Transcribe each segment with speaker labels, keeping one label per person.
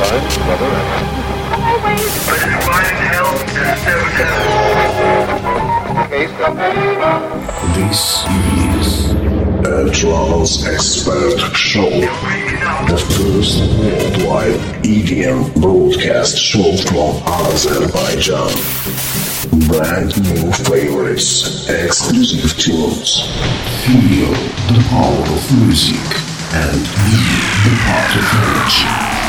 Speaker 1: This is a Expert Show, the first worldwide EDM broadcast show from Azerbaijan. Brand new favorites, exclusive tunes. Feel the power of music and be the part of energy.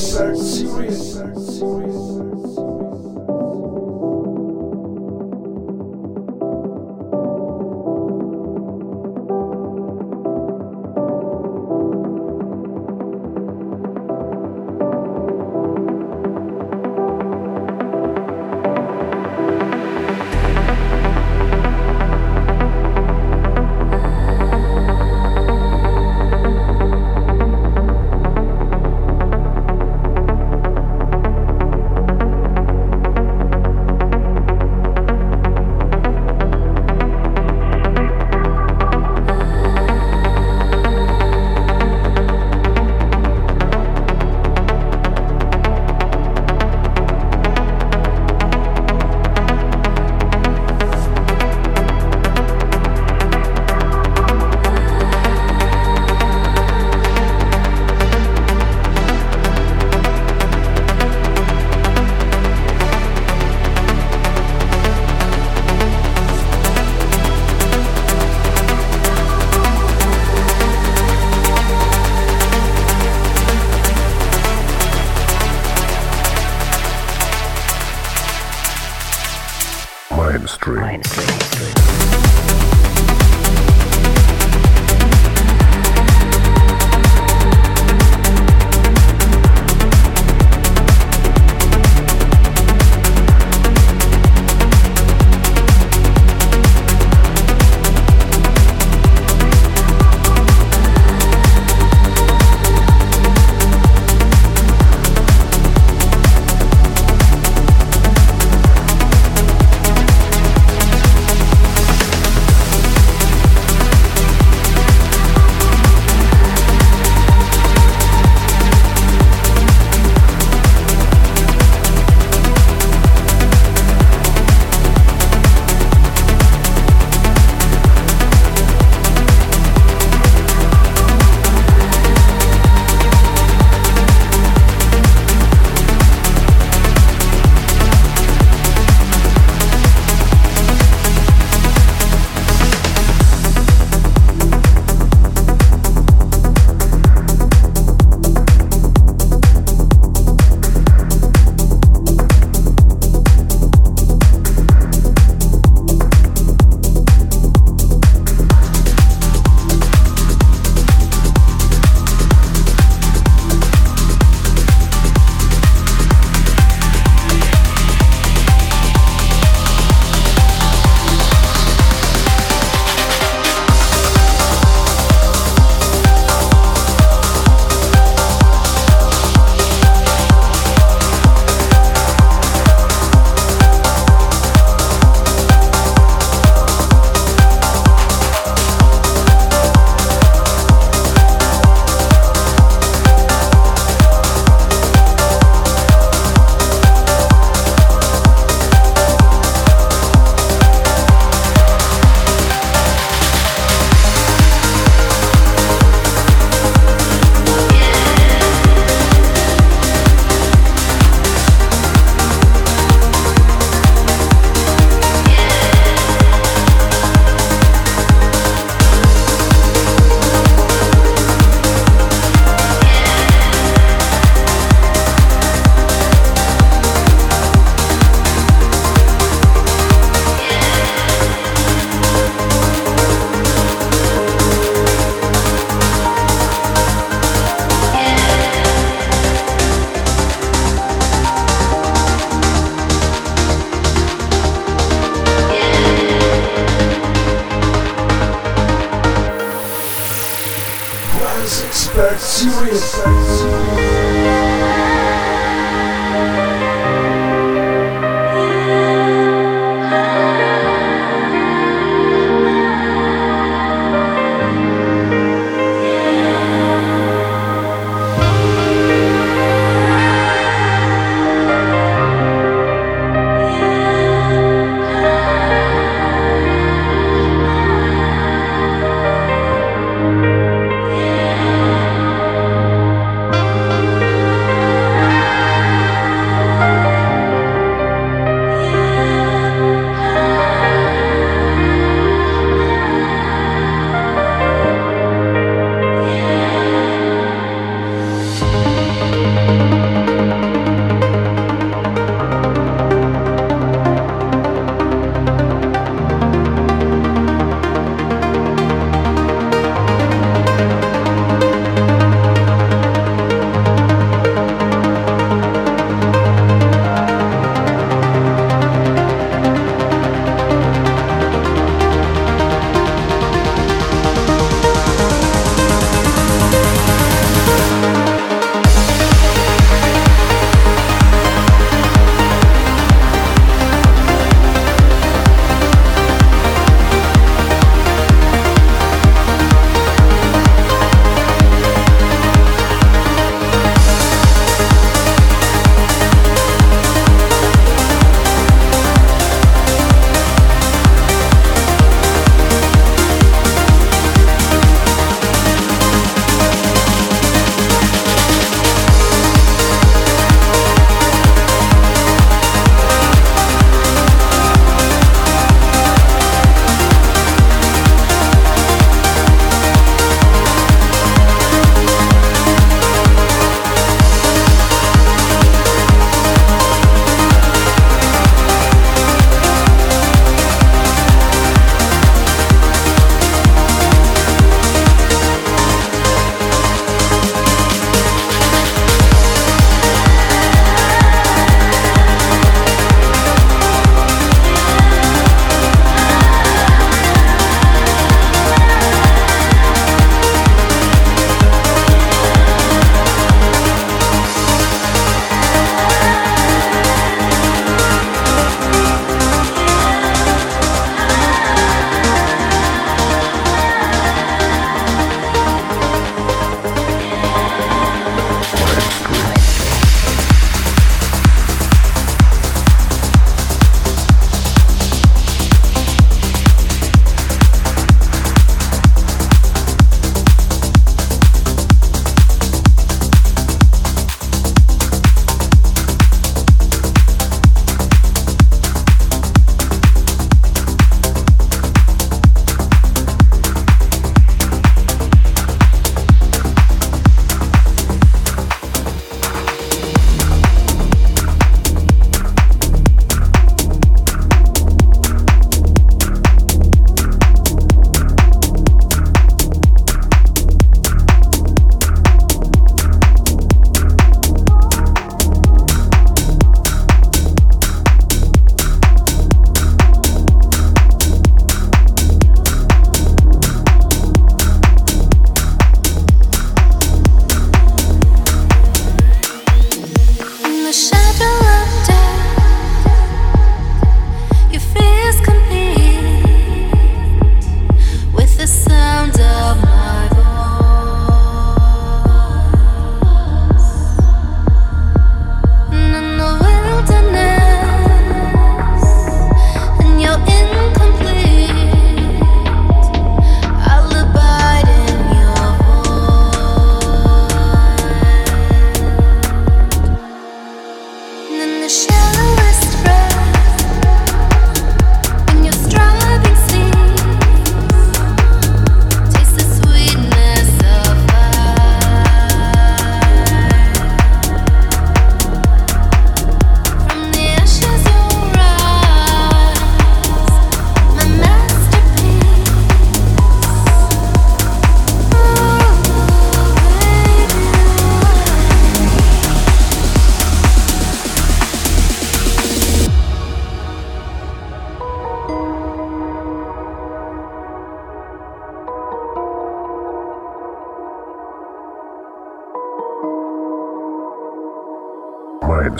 Speaker 1: Series.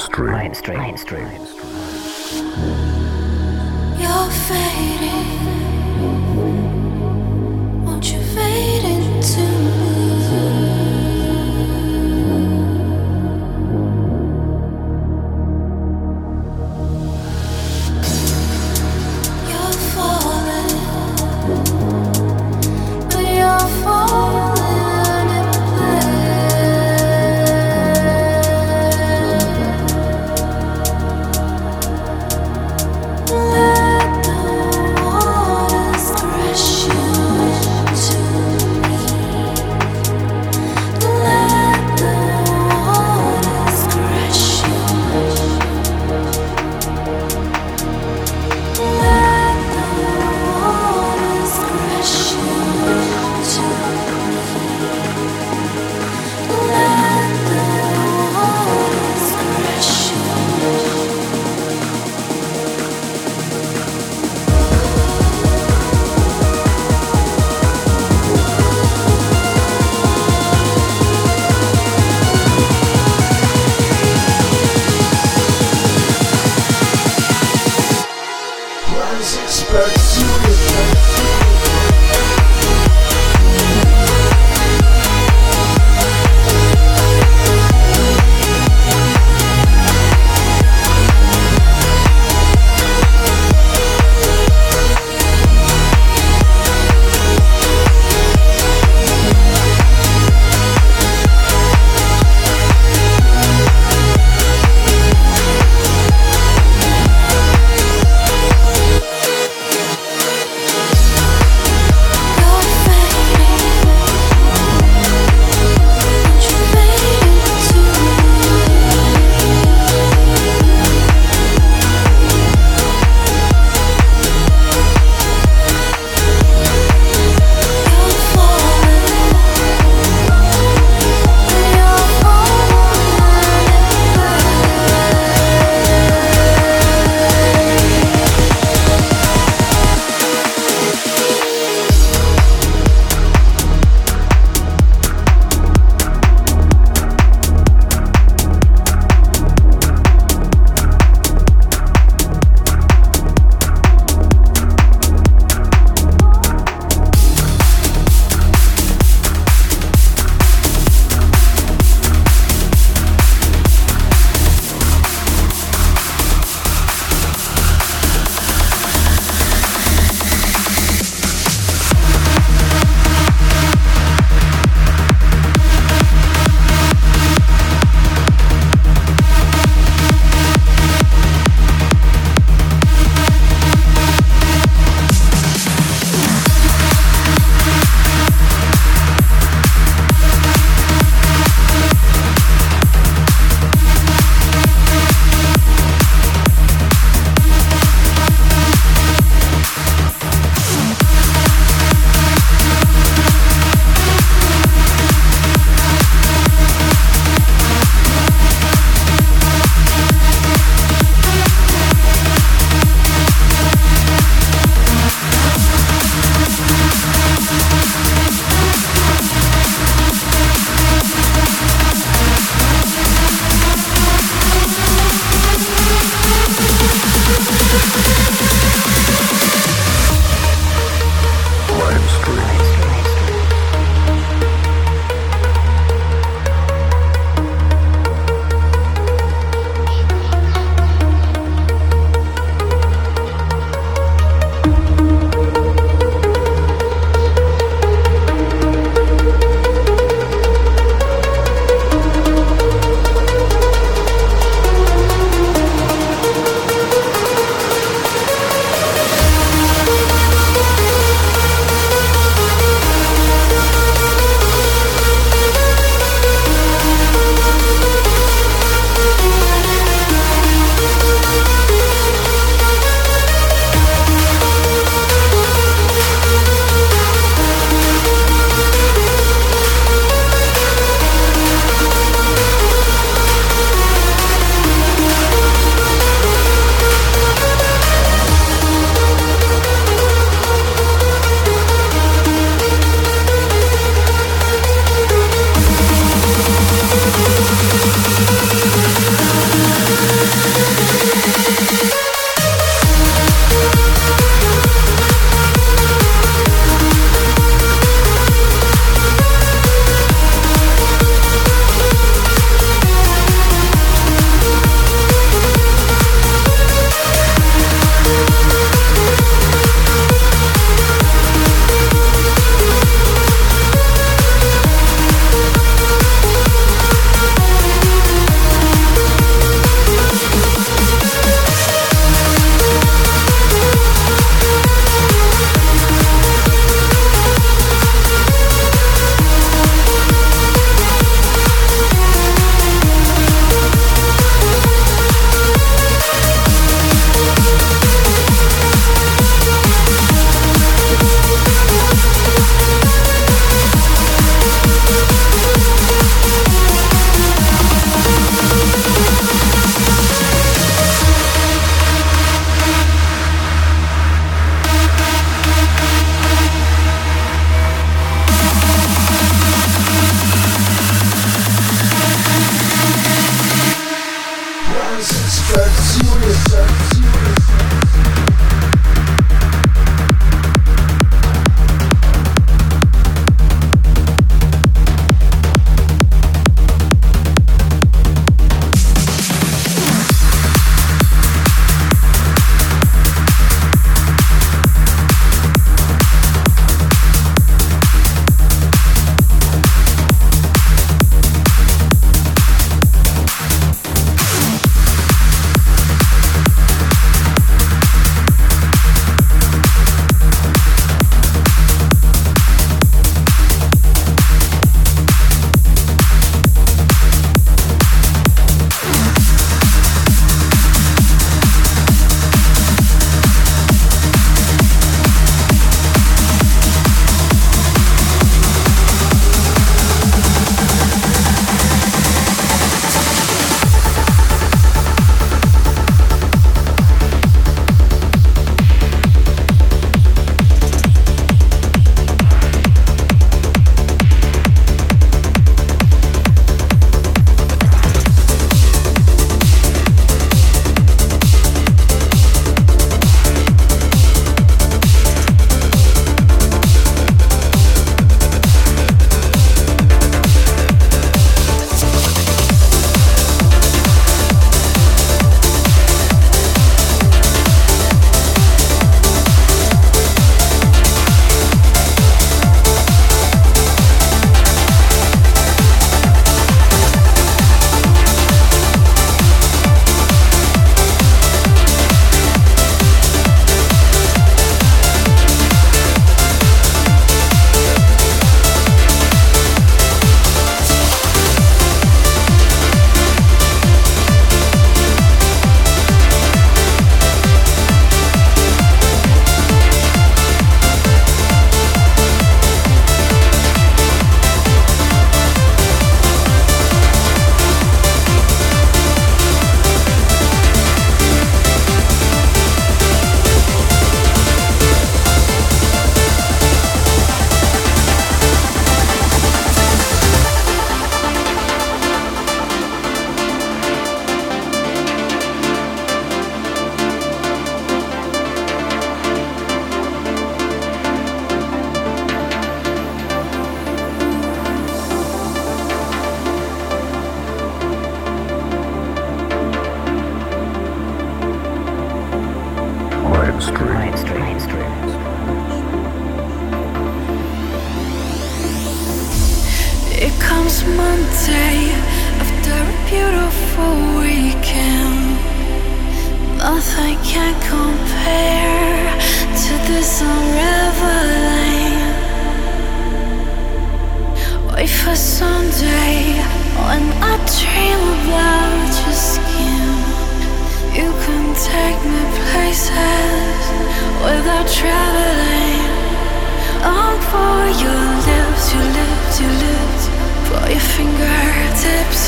Speaker 2: Mainstream.
Speaker 3: Mainstream. Mainstream.
Speaker 4: You're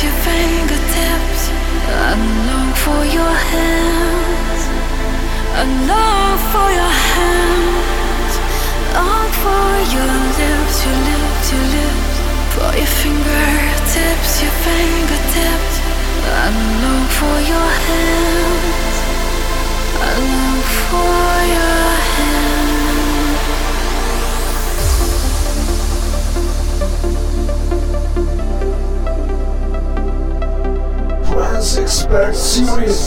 Speaker 4: your fingertips. I long for your hands. I long for your hands. Long for your lips, your lips, your lips. For your fingertips, your fingertips. I long for your hands. I long for your hands.
Speaker 1: Trance Expert Series.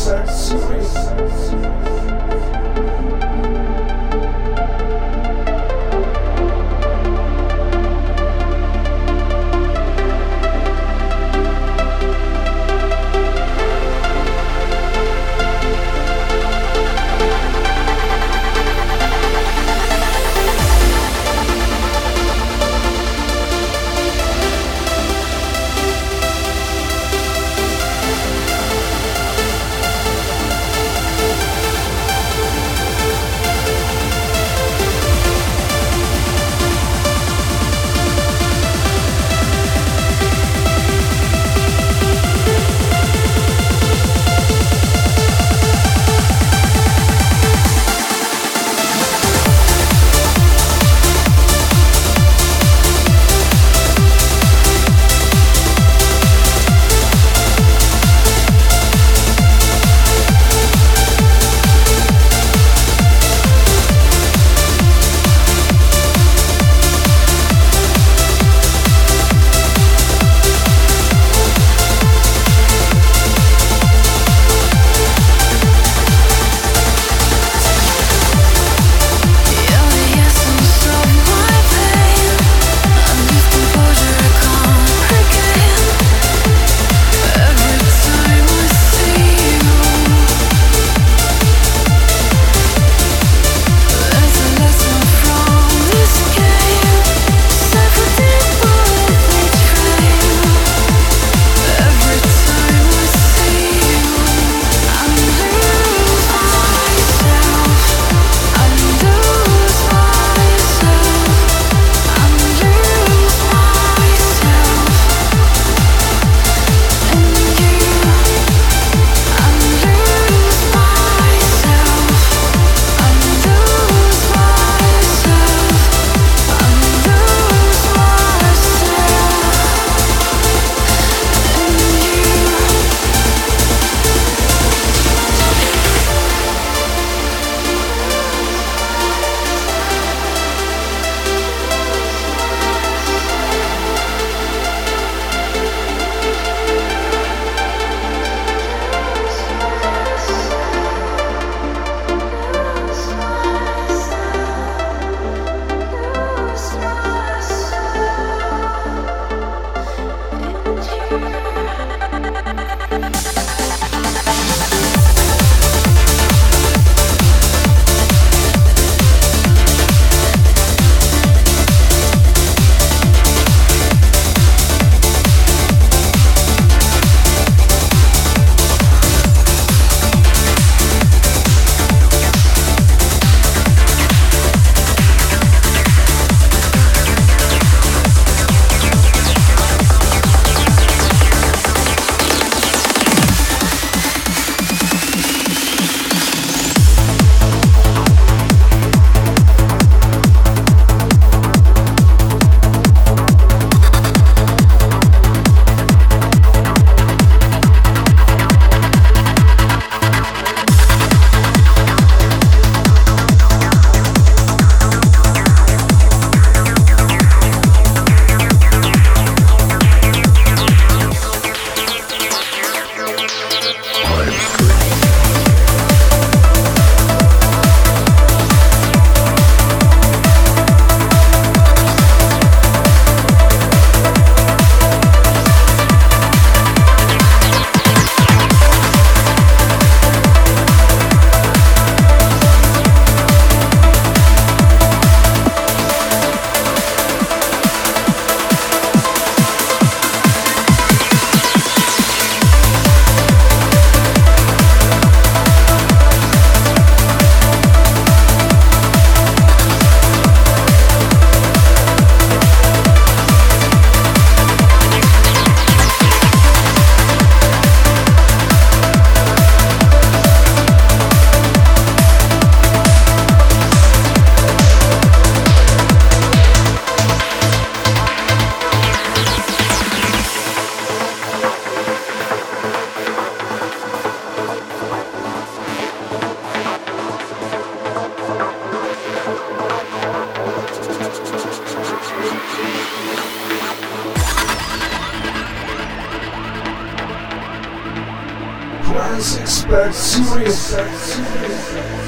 Speaker 4: Expert Serious.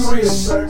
Speaker 5: serious.